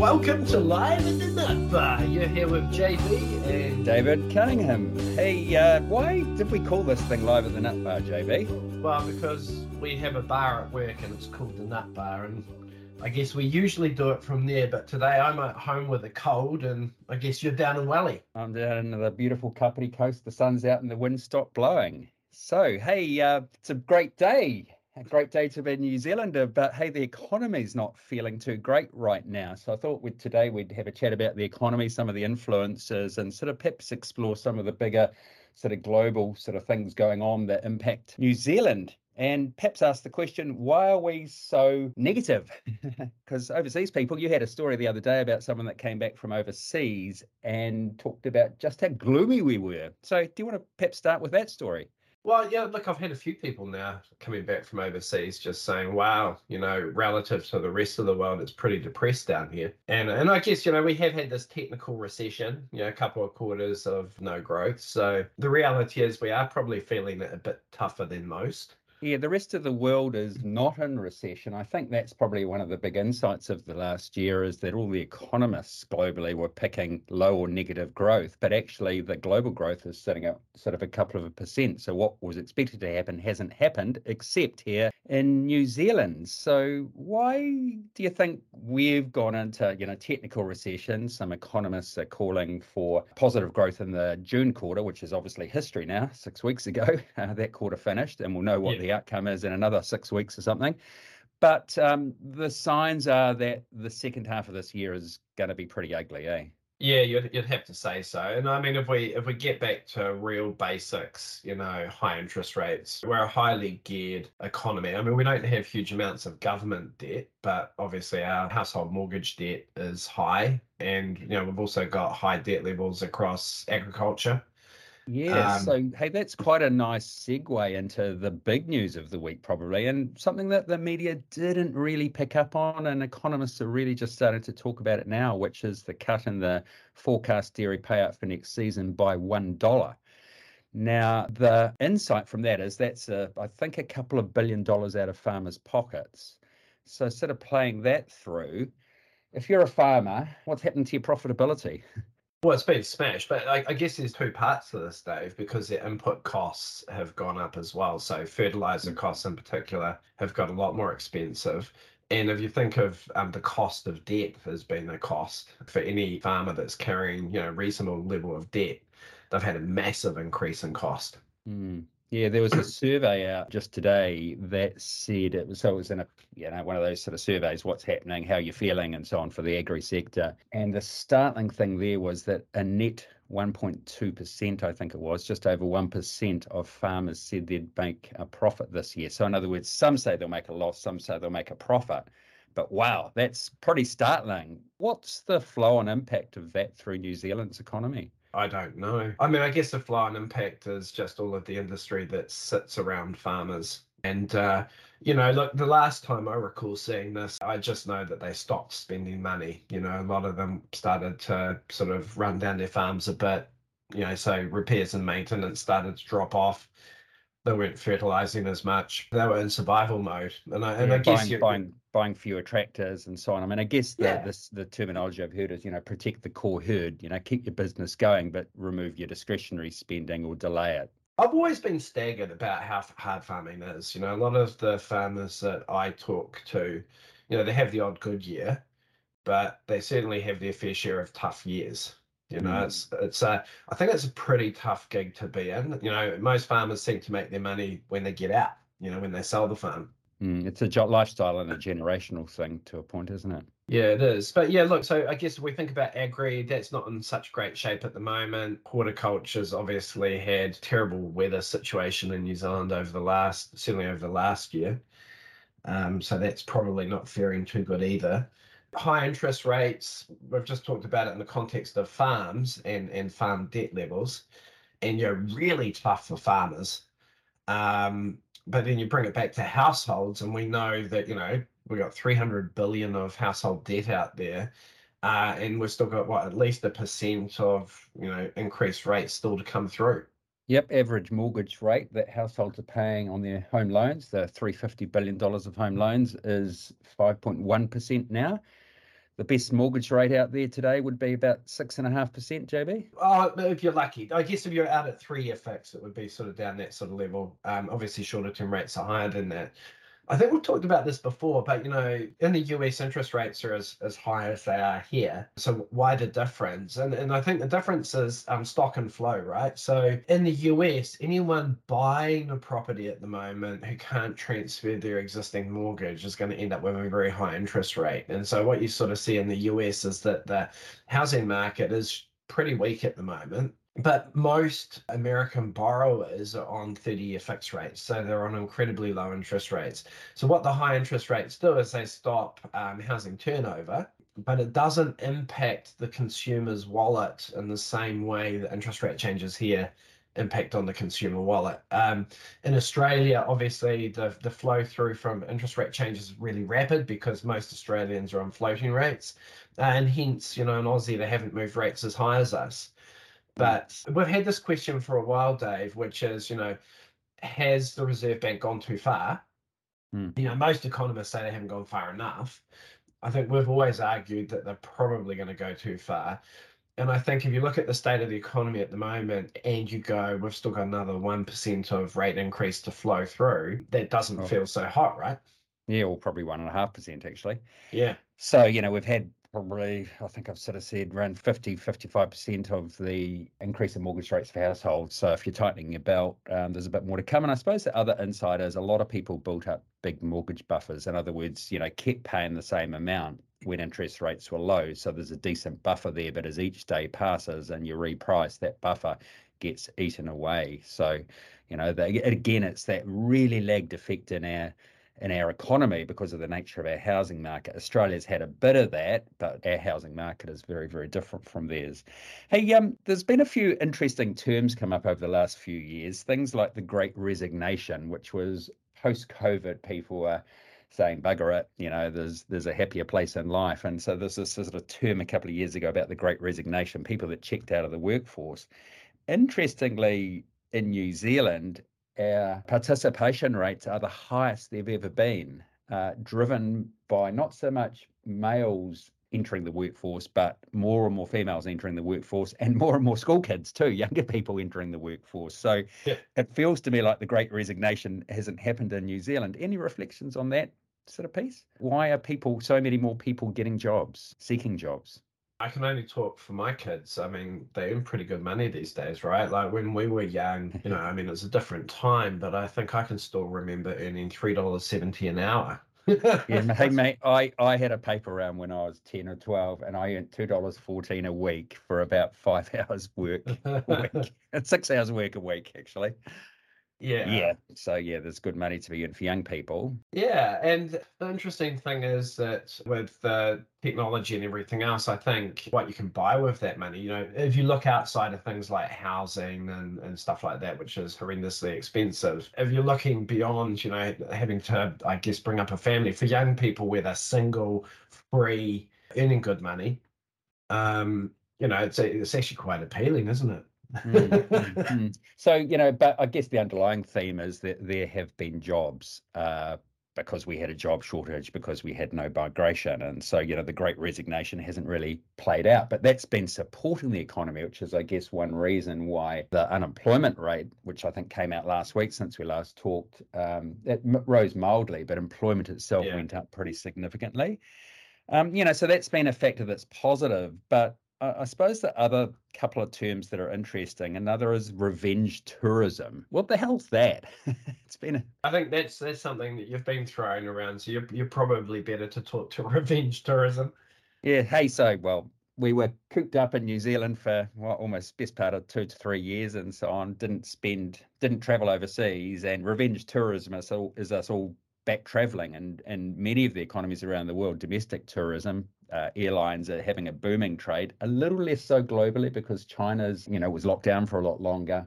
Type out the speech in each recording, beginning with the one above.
Welcome to Live in the Nut Bar. You're here with JB and David Cunningham. Hey, uh, why did we call this thing Live at the Nut Bar, JB? Well, because we have a bar at work and it's called the Nut Bar, and I guess we usually do it from there. But today I'm at home with a cold, and I guess you're down in Welly. I'm down in the beautiful Kapiti coast. The sun's out and the wind stopped blowing. So, hey, uh, it's a great day a great day to be a New Zealander, uh, but hey, the economy's not feeling too great right now. So I thought we'd, today we'd have a chat about the economy, some of the influences, and sort of perhaps explore some of the bigger sort of global sort of things going on that impact New Zealand. And perhaps ask the question, why are we so negative? Because overseas people, you had a story the other day about someone that came back from overseas and talked about just how gloomy we were. So do you want to perhaps start with that story? Well, yeah, look, I've had a few people now coming back from overseas just saying, wow, you know, relative to the rest of the world, it's pretty depressed down here. And and I guess, you know, we have had this technical recession, you know, a couple of quarters of no growth. So the reality is we are probably feeling it a bit tougher than most. Yeah, the rest of the world is not in recession. I think that's probably one of the big insights of the last year is that all the economists globally were picking low or negative growth, but actually the global growth is sitting at sort of a couple of a percent. So what was expected to happen hasn't happened, except here in New Zealand. So why do you think we've gone into, you know, technical recession? Some economists are calling for positive growth in the June quarter, which is obviously history now. Six weeks ago, uh, that quarter finished, and we'll know what yeah. the outcome is in another six weeks or something. But um, the signs are that the second half of this year is going to be pretty ugly, eh? Yeah, you'd, you'd have to say so. And I mean, if we if we get back to real basics, you know, high interest rates, we're a highly geared economy. I mean, we don't have huge amounts of government debt, but obviously our household mortgage debt is high, and you know, we've also got high debt levels across agriculture. Yeah, um, so hey, that's quite a nice segue into the big news of the week, probably, and something that the media didn't really pick up on, and economists are really just starting to talk about it now, which is the cut in the forecast dairy payout for next season by one dollar. Now, the insight from that is that's, a, I think, a couple of billion dollars out of farmers' pockets. So, sort of playing that through, if you're a farmer, what's happened to your profitability? Well, it's been smashed, but I, I, guess there's two parts to this, Dave, because the input costs have gone up as well. So fertilizer costs in particular have got a lot more expensive. And if you think of um, the cost of debt as being a cost for any farmer that's carrying, you know, reasonable level of debt, they've had a massive increase in cost. Mm. Yeah, there was a survey out just today that said it was so it was in a you know one of those sort of surveys, what's happening, how you're feeling, and so on for the agri sector. And the startling thing there was that a net 1.2%, I think it was, just over 1% of farmers said they'd make a profit this year. So, in other words, some say they'll make a loss, some say they'll make a profit. But wow, that's pretty startling. What's the flow and impact of that through New Zealand's economy? I don't know. I mean, I guess the flow and impact is just all of the industry that sits around farmers. And, uh, you know, look, the last time I recall seeing this, I just know that they stopped spending money. You know, a lot of them started to sort of run down their farms a bit. You know, so repairs and maintenance started to drop off they weren't fertilizing as much. They were in survival mode, and I, and yeah, I guess buying, buying buying fewer tractors and so on. I mean, I guess the yeah. this, the terminology I've heard is you know protect the core herd. You know, keep your business going, but remove your discretionary spending or delay it. I've always been staggered about how hard farming is. You know, a lot of the farmers that I talk to, you know, they have the odd good year, but they certainly have their fair share of tough years. You know, mm. it's it's a I think it's a pretty tough gig to be in. You know, most farmers seem to make their money when they get out. You know, when they sell the farm. Mm, it's a lifestyle and a generational thing to a point, isn't it? Yeah, it is. But yeah, look, so I guess if we think about agri, that's not in such great shape at the moment. Horticulture's obviously had terrible weather situation in New Zealand over the last, certainly over the last year. Um, so that's probably not faring too good either high interest rates, we've just talked about it in the context of farms and, and farm debt levels, and you're really tough for farmers. Um, but then you bring it back to households, and we know that, you know, we've got 300 billion of household debt out there. Uh, and we've still got what at least a percent of you know increased rates still to come through. Yep, average mortgage rate that households are paying on their home loans, the $350 billion of home loans, is 5.1% now. The best mortgage rate out there today would be about 6.5%, JB? Oh, if you're lucky. I guess if you're out at three year it would be sort of down that sort of level. Um, obviously, shorter term rates are higher than that. I think we've talked about this before, but you know, in the US, interest rates are as, as high as they are here. So why the difference? And and I think the difference is um, stock and flow, right? So in the US, anyone buying a property at the moment who can't transfer their existing mortgage is going to end up with a very high interest rate. And so what you sort of see in the US is that the housing market is pretty weak at the moment but most American borrowers are on 30 year fixed rates. So they're on incredibly low interest rates. So, what the high interest rates do is they stop um, housing turnover, but it doesn't impact the consumer's wallet in the same way that interest rate changes here impact on the consumer wallet. Um, in Australia, obviously, the, the flow through from interest rate changes is really rapid because most Australians are on floating rates. And hence, you know, in Aussie, they haven't moved rates as high as us. But we've had this question for a while, Dave, which is, you know, has the Reserve Bank gone too far? Mm. You know, most economists say they haven't gone far enough. I think we've always argued that they're probably going to go too far. And I think if you look at the state of the economy at the moment and you go, we've still got another 1% of rate increase to flow through, that doesn't oh. feel so hot, right? Yeah, or probably 1.5% actually. Yeah. So, you know, we've had probably, I think I've sort of said around 50, 55% of the increase in mortgage rates for households. So if you're tightening your belt, um, there's a bit more to come. And I suppose the other insight is a lot of people built up big mortgage buffers. In other words, you know, kept paying the same amount when interest rates were low. So there's a decent buffer there. But as each day passes and you reprice, that buffer gets eaten away. So, you know, again, it's that really lagged effect in our in our economy because of the nature of our housing market. Australia's had a bit of that, but our housing market is very, very different from theirs. Hey, um, there's been a few interesting terms come up over the last few years. Things like the Great Resignation, which was post-COVID, people were saying bugger it, you know, there's there's a happier place in life. And so there's this sort of term a couple of years ago about the Great Resignation, people that checked out of the workforce. Interestingly, in New Zealand, our participation rates are the highest they've ever been, uh, driven by not so much males entering the workforce, but more and more females entering the workforce and more and more school kids too, younger people entering the workforce. So yeah. it feels to me like the great resignation hasn't happened in New Zealand. Any reflections on that sort of piece? Why are people, so many more people getting jobs, seeking jobs? I can only talk for my kids. I mean, they earn pretty good money these days, right? Like when we were young, you know, I mean, it's a different time, but I think I can still remember earning three dollars seventy an hour. yeah, hey mate, I, I had a paper round when I was ten or twelve, and I earned two dollars fourteen a week for about five hours work a week, six hours work a week actually. Yeah. Yeah. So yeah, there's good money to be in for young people. Yeah, and the interesting thing is that with the technology and everything else, I think what you can buy with that money, you know, if you look outside of things like housing and, and stuff like that, which is horrendously expensive, if you're looking beyond, you know, having to, I guess, bring up a family for young people where they're single, free, earning good money, um, you know, it's it's actually quite appealing, isn't it? Mm, mm, mm. So, you know, but I guess the underlying theme is that there have been jobs uh, because we had a job shortage, because we had no migration. And so, you know, the great resignation hasn't really played out, but that's been supporting the economy, which is, I guess, one reason why the unemployment rate, which I think came out last week since we last talked, um, it rose mildly, but employment itself yeah. went up pretty significantly. Um, you know, so that's been a factor that's positive, but I suppose the other couple of terms that are interesting, another is revenge tourism. What the hell's that? it's been. A... I think that's that's something that you've been throwing around. So you're you're probably better to talk to revenge tourism. Yeah. Hey. So well, we were cooped up in New Zealand for well, almost best part of two to three years and so on. Didn't spend, didn't travel overseas, and revenge tourism is all is us all back traveling and and many of the economies around the world domestic tourism uh, airlines are having a booming trade a little less so globally because china's you know was locked down for a lot longer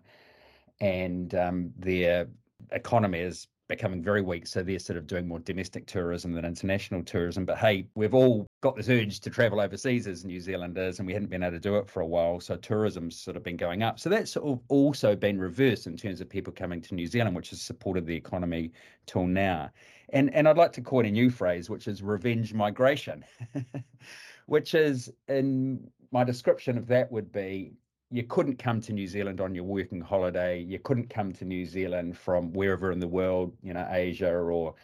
and um, their economy is becoming very weak. So they're sort of doing more domestic tourism than international tourism. But hey, we've all got this urge to travel overseas as New Zealanders, and we hadn't been able to do it for a while. So tourism's sort of been going up. So that's sort of also been reversed in terms of people coming to New Zealand, which has supported the economy till now. And and I'd like to coin a new phrase, which is revenge migration, which is in my description of that would be you couldn't come to New Zealand on your working holiday. You couldn't come to New Zealand from wherever in the world, you know, Asia or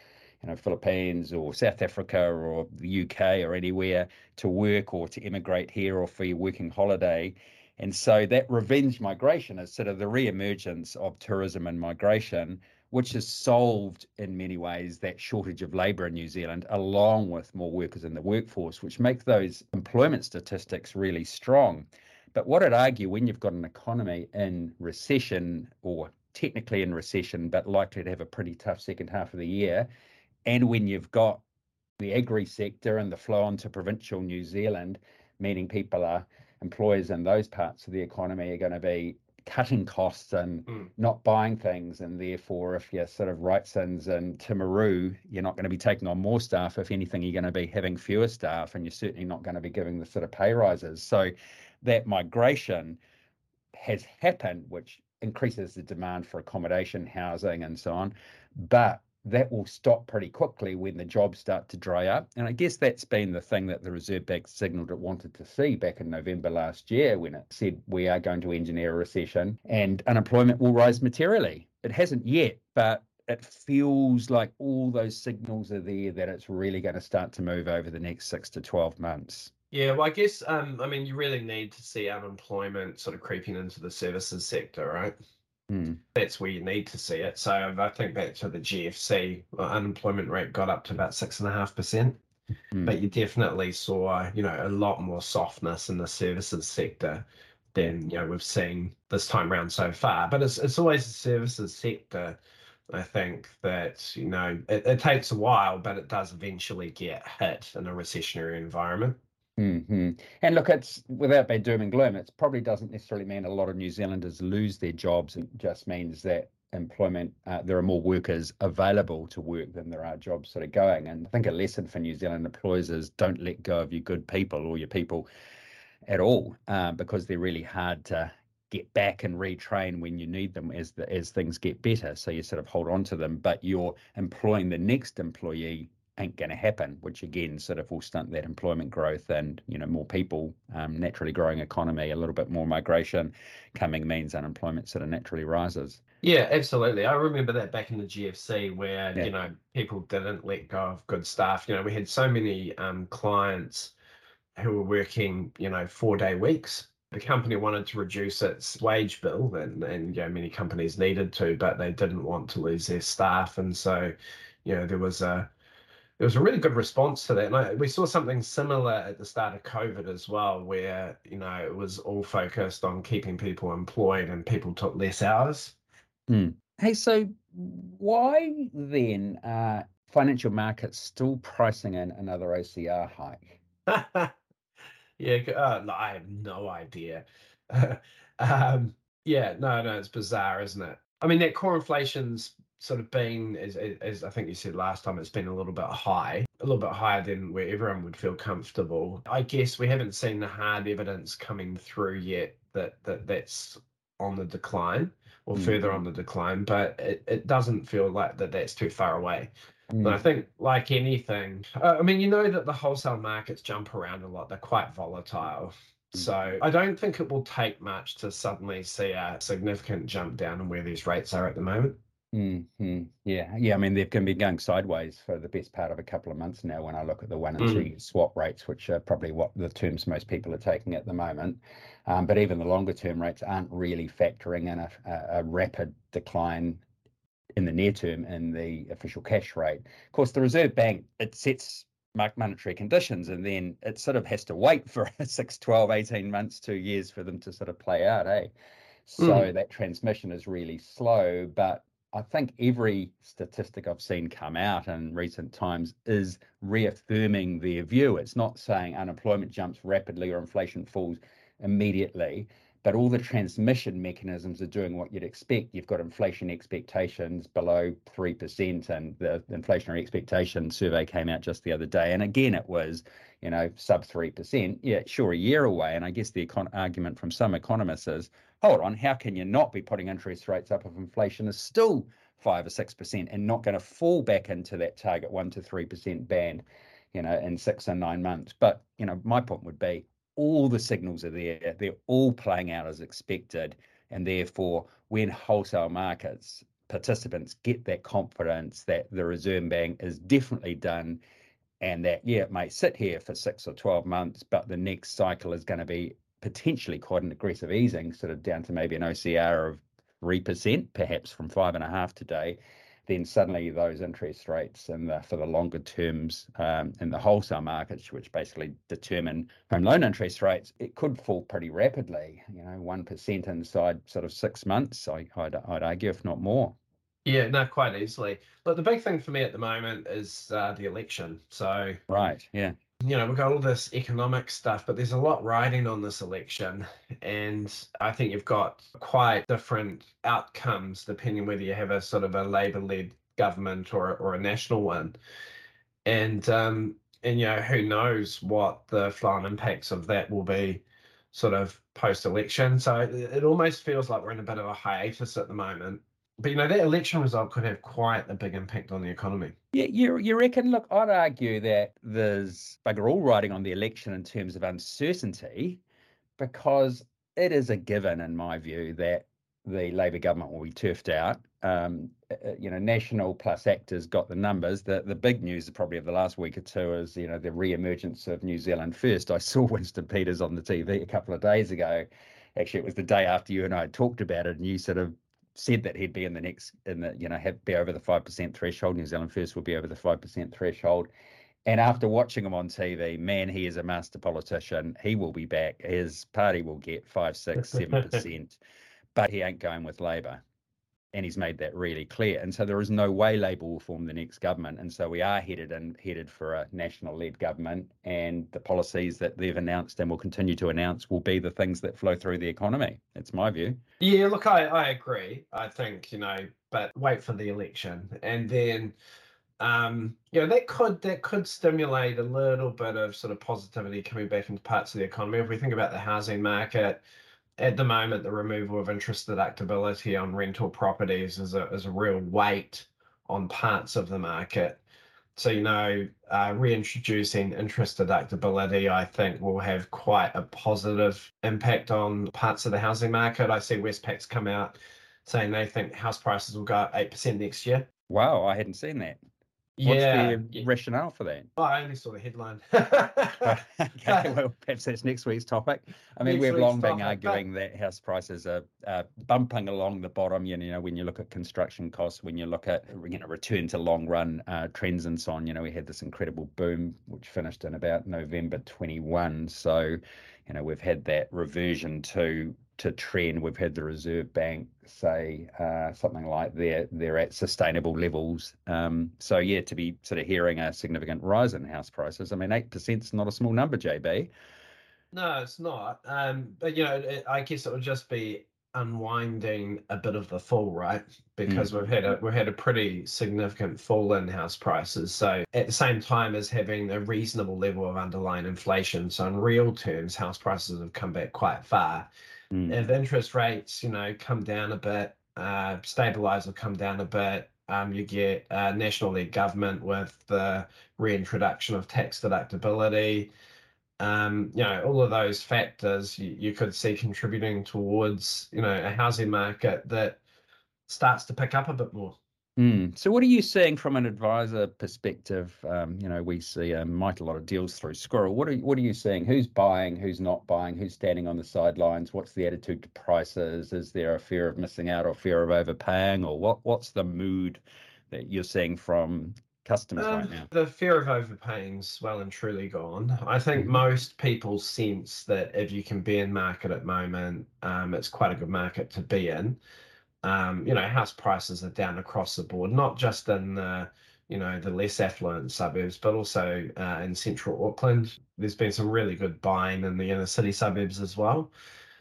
you know Philippines or South Africa or the UK or anywhere to work or to immigrate here or for your working holiday. And so that revenge migration is sort of the re-emergence of tourism and migration, which has solved in many ways that shortage of labour in New Zealand, along with more workers in the workforce, which make those employment statistics really strong. But what I'd argue when you've got an economy in recession or technically in recession, but likely to have a pretty tough second half of the year, and when you've got the agri sector and the flow on to provincial New Zealand, meaning people are employers in those parts of the economy are going to be cutting costs and mm. not buying things. And therefore, if you're sort of Wrightsons and Timaru, you're not going to be taking on more staff. If anything, you're going to be having fewer staff and you're certainly not going to be giving the sort of pay rises. So that migration has happened, which increases the demand for accommodation, housing, and so on. But that will stop pretty quickly when the jobs start to dry up. And I guess that's been the thing that the Reserve Bank signaled it wanted to see back in November last year when it said we are going to engineer a recession and unemployment will rise materially. It hasn't yet, but it feels like all those signals are there that it's really going to start to move over the next six to 12 months. Yeah, well, I guess, um, I mean, you really need to see unemployment sort of creeping into the services sector, right? Mm. That's where you need to see it. So I think back to the GFC, unemployment rate got up to about six and a half percent. Mm. But you definitely saw, you know, a lot more softness in the services sector than you know we've seen this time around so far. But it's it's always the services sector. I think that you know it, it takes a while, but it does eventually get hit in a recessionary environment. Mm-hmm. And look, it's without being doom and gloom, it probably doesn't necessarily mean a lot of New Zealanders lose their jobs. It just means that employment, uh, there are more workers available to work than there are jobs sort of going. And I think a lesson for New Zealand employers is don't let go of your good people or your people at all, uh, because they're really hard to get back and retrain when you need them as the, as things get better. So you sort of hold on to them, but you're employing the next employee ain't going to happen, which again sort of will stunt that employment growth and you know more people, um, naturally growing economy, a little bit more migration coming means unemployment sort of naturally rises. Yeah, absolutely. I remember that back in the GFC where yeah. you know people didn't let go of good staff. You know, we had so many um, clients who were working you know four day weeks. The company wanted to reduce its wage bill, and and you know many companies needed to, but they didn't want to lose their staff, and so you know there was a there was a really good response to that. And I, we saw something similar at the start of COVID as well, where, you know, it was all focused on keeping people employed and people took less hours. Mm. Hey, so why then are financial markets still pricing in another OCR hike? yeah, uh, no, I have no idea. um, yeah, no, no, it's bizarre, isn't it? I mean, that core inflation's sort of been, as, as I think you said last time, it's been a little bit high, a little bit higher than where everyone would feel comfortable. I guess we haven't seen the hard evidence coming through yet that, that that's on the decline or mm. further on the decline, but it, it doesn't feel like that that's too far away. Mm. And I think, like anything, uh, I mean, you know that the wholesale markets jump around a lot, they're quite volatile. Mm. So I don't think it will take much to suddenly see a significant jump down in where these rates are at the moment. Mm-hmm. Yeah, yeah. I mean, they've been going sideways for the best part of a couple of months now. When I look at the one and mm. two swap rates, which are probably what the terms most people are taking at the moment, um, but even the longer term rates aren't really factoring in a, a, a rapid decline in the near term in the official cash rate. Of course, the Reserve Bank it sets monetary conditions and then it sort of has to wait for 6 12 18 months 2 years for them to sort of play out eh so mm. that transmission is really slow but I think every statistic I've seen come out in recent times is reaffirming their view. It's not saying unemployment jumps rapidly or inflation falls immediately, but all the transmission mechanisms are doing what you'd expect. You've got inflation expectations below 3%, and the inflationary expectation survey came out just the other day. And again, it was, you know, sub 3%. Yeah, sure, a year away. And I guess the econ- argument from some economists is hold on, how can you not be putting interest rates up if inflation is still five or six percent and not going to fall back into that target one to three percent band, you know, in six and nine months? But you know, my point would be all the signals are there. They're all playing out as expected. And therefore, when wholesale markets participants get that confidence that the Reserve Bank is definitely done and that, yeah, it may sit here for six or 12 months, but the next cycle is going to be potentially quite an aggressive easing, sort of down to maybe an OCR of 3%, perhaps from 5.5 today then suddenly those interest rates and for the longer terms um, in the wholesale markets, which basically determine home loan interest rates, it could fall pretty rapidly. You know, one percent inside sort of six months. I, would I'd argue, if not more. Yeah, no, quite easily. But the big thing for me at the moment is uh, the election. So right, yeah, you know, we've got all this economic stuff, but there's a lot riding on this election. And I think you've got quite different outcomes depending whether you have a sort of a Labour led government or, or a national one. And, um, and, you know, who knows what the and impacts of that will be sort of post election. So it, it almost feels like we're in a bit of a hiatus at the moment. But you know that election result could have quite a big impact on the economy. Yeah, you you reckon? Look, I'd argue that there's bugger all riding on the election in terms of uncertainty, because it is a given, in my view, that the Labour government will be turfed out. Um, uh, uh, you know, National plus Actors got the numbers. The the big news probably of the last week or two is you know the re-emergence of New Zealand First. I saw Winston Peters on the TV a couple of days ago. Actually, it was the day after you and I had talked about it, and you sort of said that he'd be in the next in the you know have be over the five percent threshold. New Zealand First will be over the five percent threshold. And after watching him on TV, man, he is a master politician. He will be back. His party will get five, six, seven percent, but he ain't going with Labour and he's made that really clear. And so there is no way Labour will form the next government. And so we are headed and headed for a national-led government, and the policies that they've announced and will continue to announce will be the things that flow through the economy. It's my view. Yeah, look, I, I agree. I think you know, but wait for the election, and then. Um, you know that could that could stimulate a little bit of sort of positivity coming back into parts of the economy. If we think about the housing market, at the moment, the removal of interest deductibility on rental properties is a, is a real weight on parts of the market. So, you know, uh, reintroducing interest deductibility, I think, will have quite a positive impact on parts of the housing market. I see Westpac's come out saying they think house prices will go up 8% next year. Wow, I hadn't seen that. What's yeah. the rationale for that? Oh, I only saw the headline. okay, well, perhaps that's next week's topic. I mean, next we've long been arguing that house prices are uh, bumping along the bottom. You know, when you look at construction costs, when you look at you know return to long run uh, trends and so on. You know, we had this incredible boom which finished in about November 21. So, you know, we've had that reversion to to trend. We've had the Reserve Bank say uh, something like they're they're at sustainable levels. Um, so yeah, to be sort of hearing a significant rise in house prices. I mean, eight percent is not a small number, JB. No, it's not. Um, but you know, it, I guess it would just be unwinding a bit of the fall, right? Because mm. we've had a we've had a pretty significant fall in house prices. So at the same time as having a reasonable level of underlying inflation, so in real terms, house prices have come back quite far. Mm. If interest rates, you know, come down a bit, uh, stabilize or come down a bit, um, you get a national led government with the reintroduction of tax deductibility. Um, you know, all of those factors you, you could see contributing towards, you know, a housing market that starts to pick up a bit more. Mm. So, what are you seeing from an advisor perspective? Um, you know, we see um, a lot of deals through Squirrel. What are what are you seeing? Who's buying? Who's not buying? Who's standing on the sidelines? What's the attitude to prices? Is there a fear of missing out or fear of overpaying, or what? What's the mood that you're seeing from customers um, right now? The fear of overpaying's well and truly gone. I think mm-hmm. most people sense that if you can be in market at the moment, um, it's quite a good market to be in um, you know, house prices are down across the board, not just in the, you know, the less affluent suburbs, but also uh, in central Auckland. There's been some really good buying in the inner city suburbs as well.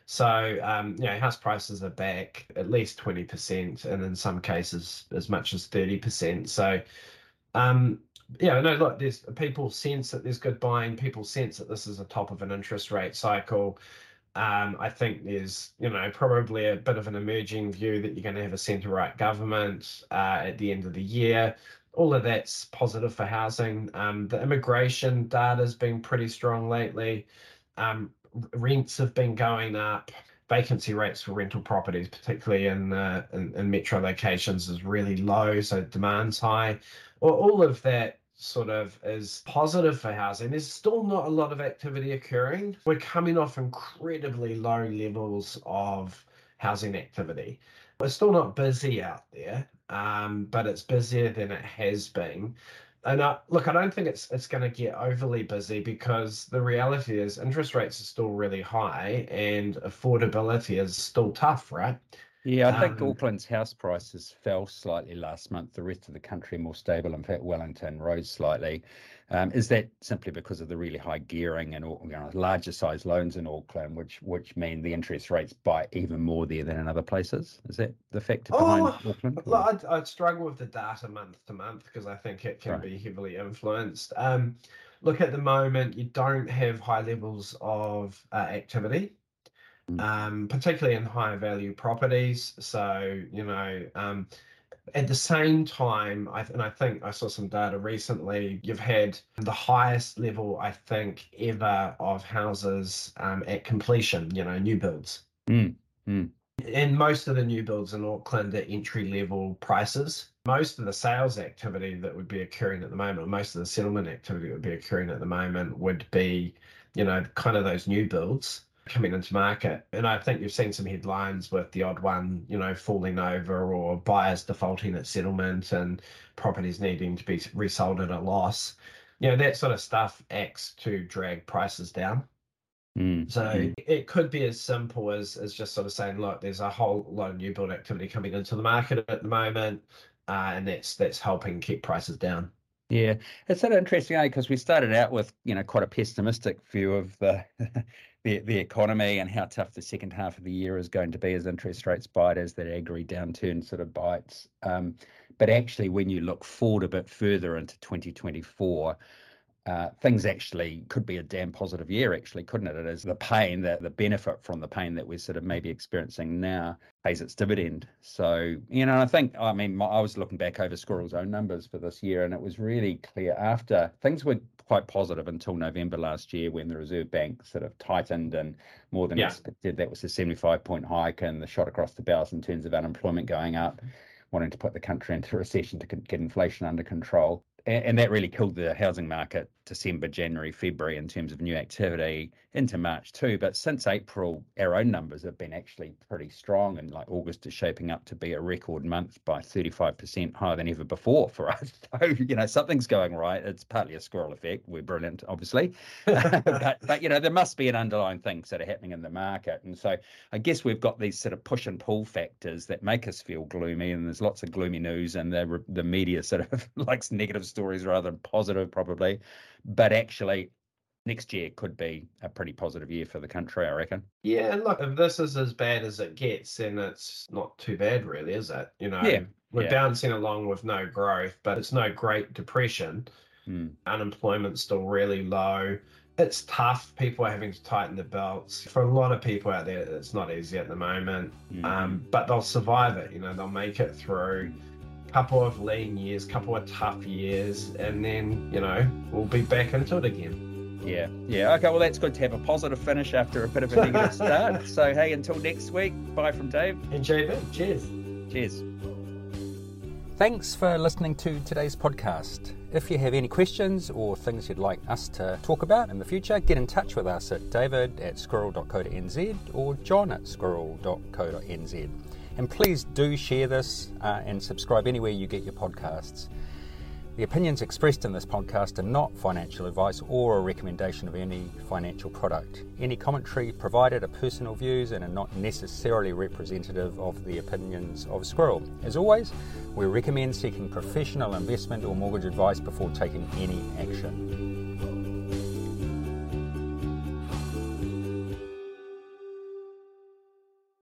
So, um, you know, house prices are back at least 20%, and in some cases, as much as 30%. So, um, yeah, no, look, there's people sense that there's good buying. People sense that this is a top of an interest rate cycle. Um, I think there's, you know, probably a bit of an emerging view that you're going to have a centre right government uh, at the end of the year. All of that's positive for housing. Um, the immigration data has been pretty strong lately. Um, rents have been going up. Vacancy rates for rental properties, particularly in, uh, in, in metro locations, is really low, so demand's high. Well, all of that sort of is positive for housing. There's still not a lot of activity occurring. We're coming off incredibly low levels of housing activity. We're still not busy out there, um, but it's busier than it has been. And uh, look, I don't think it's it's going to get overly busy because the reality is interest rates are still really high and affordability is still tough, right? Yeah, I think um, Auckland's house prices fell slightly last month. The rest of the country more stable. In fact, Wellington rose slightly. Um, is that simply because of the really high gearing and you know, larger size loans in Auckland, which which mean the interest rates bite even more there than in other places? Is that the factor behind oh, Auckland? I'd, I'd, struggle with the data month to month because I think it can right. be heavily influenced. Um, look, at the moment, you don't have high levels of uh, activity. Um, particularly in higher value properties. So, you know, um, at the same time, I, and I think I saw some data recently, you've had the highest level, I think, ever of houses um, at completion, you know, new builds. Mm, mm. And most of the new builds in Auckland are entry level prices. Most of the sales activity that would be occurring at the moment, or most of the settlement activity that would be occurring at the moment, would be, you know, kind of those new builds coming into market. And I think you've seen some headlines with the odd one, you know, falling over or buyers defaulting at settlement and properties needing to be resold at a loss. You know, that sort of stuff acts to drag prices down. Mm. So mm. it could be as simple as as just sort of saying, look, there's a whole lot of new build activity coming into the market at the moment, uh, and that's that's helping keep prices down. Yeah, it's sort of interesting because eh? we started out with you know quite a pessimistic view of the the, the economy and how tough the second half of the year is going to be as interest rates bite, as that agri downturn sort of bites. Um, but actually, when you look forward a bit further into 2024, uh, things actually could be a damn positive year, actually, couldn't it? It is the pain that the benefit from the pain that we're sort of maybe experiencing now pays its dividend. So, you know, I think, I mean, I was looking back over Squirrel's own numbers for this year, and it was really clear after things were quite positive until November last year when the Reserve Bank sort of tightened and more than yeah. expected. That was a 75 point hike and the shot across the bows in terms of unemployment going up, wanting to put the country into recession to get inflation under control and, and that really killed the housing market December, January, February in terms of new activity into March too. But since April, our own numbers have been actually pretty strong, and like August is shaping up to be a record month by 35% higher than ever before for us. So you know something's going right. It's partly a squirrel effect. We're brilliant, obviously, but but you know there must be an underlying thing sort of happening in the market, and so I guess we've got these sort of push and pull factors that make us feel gloomy, and there's lots of gloomy news, and the the media sort of likes negative stories rather than positive, probably. But actually, next year could be a pretty positive year for the country, I reckon. Yeah, and look, if this is as bad as it gets, then it's not too bad, really, is it? You know, yeah, we're yeah. bouncing along with no growth, but it's no Great Depression. Mm. Unemployment's still really low. It's tough. People are having to tighten their belts. For a lot of people out there, it's not easy at the moment, mm. um, but they'll survive it. You know, they'll make it through couple of lean years, couple of tough years, and then you know we'll be back into it again. Yeah, yeah. Okay, well that's good to have a positive finish after a bit of a negative start. So hey, until next week, bye from Dave and JB. Cheers. Cheers. Thanks for listening to today's podcast. If you have any questions or things you'd like us to talk about in the future, get in touch with us at david at squirrel.co.nz or john at squirrel.co.nz. And please do share this uh, and subscribe anywhere you get your podcasts. The opinions expressed in this podcast are not financial advice or a recommendation of any financial product. Any commentary provided are personal views and are not necessarily representative of the opinions of Squirrel. As always, we recommend seeking professional investment or mortgage advice before taking any action.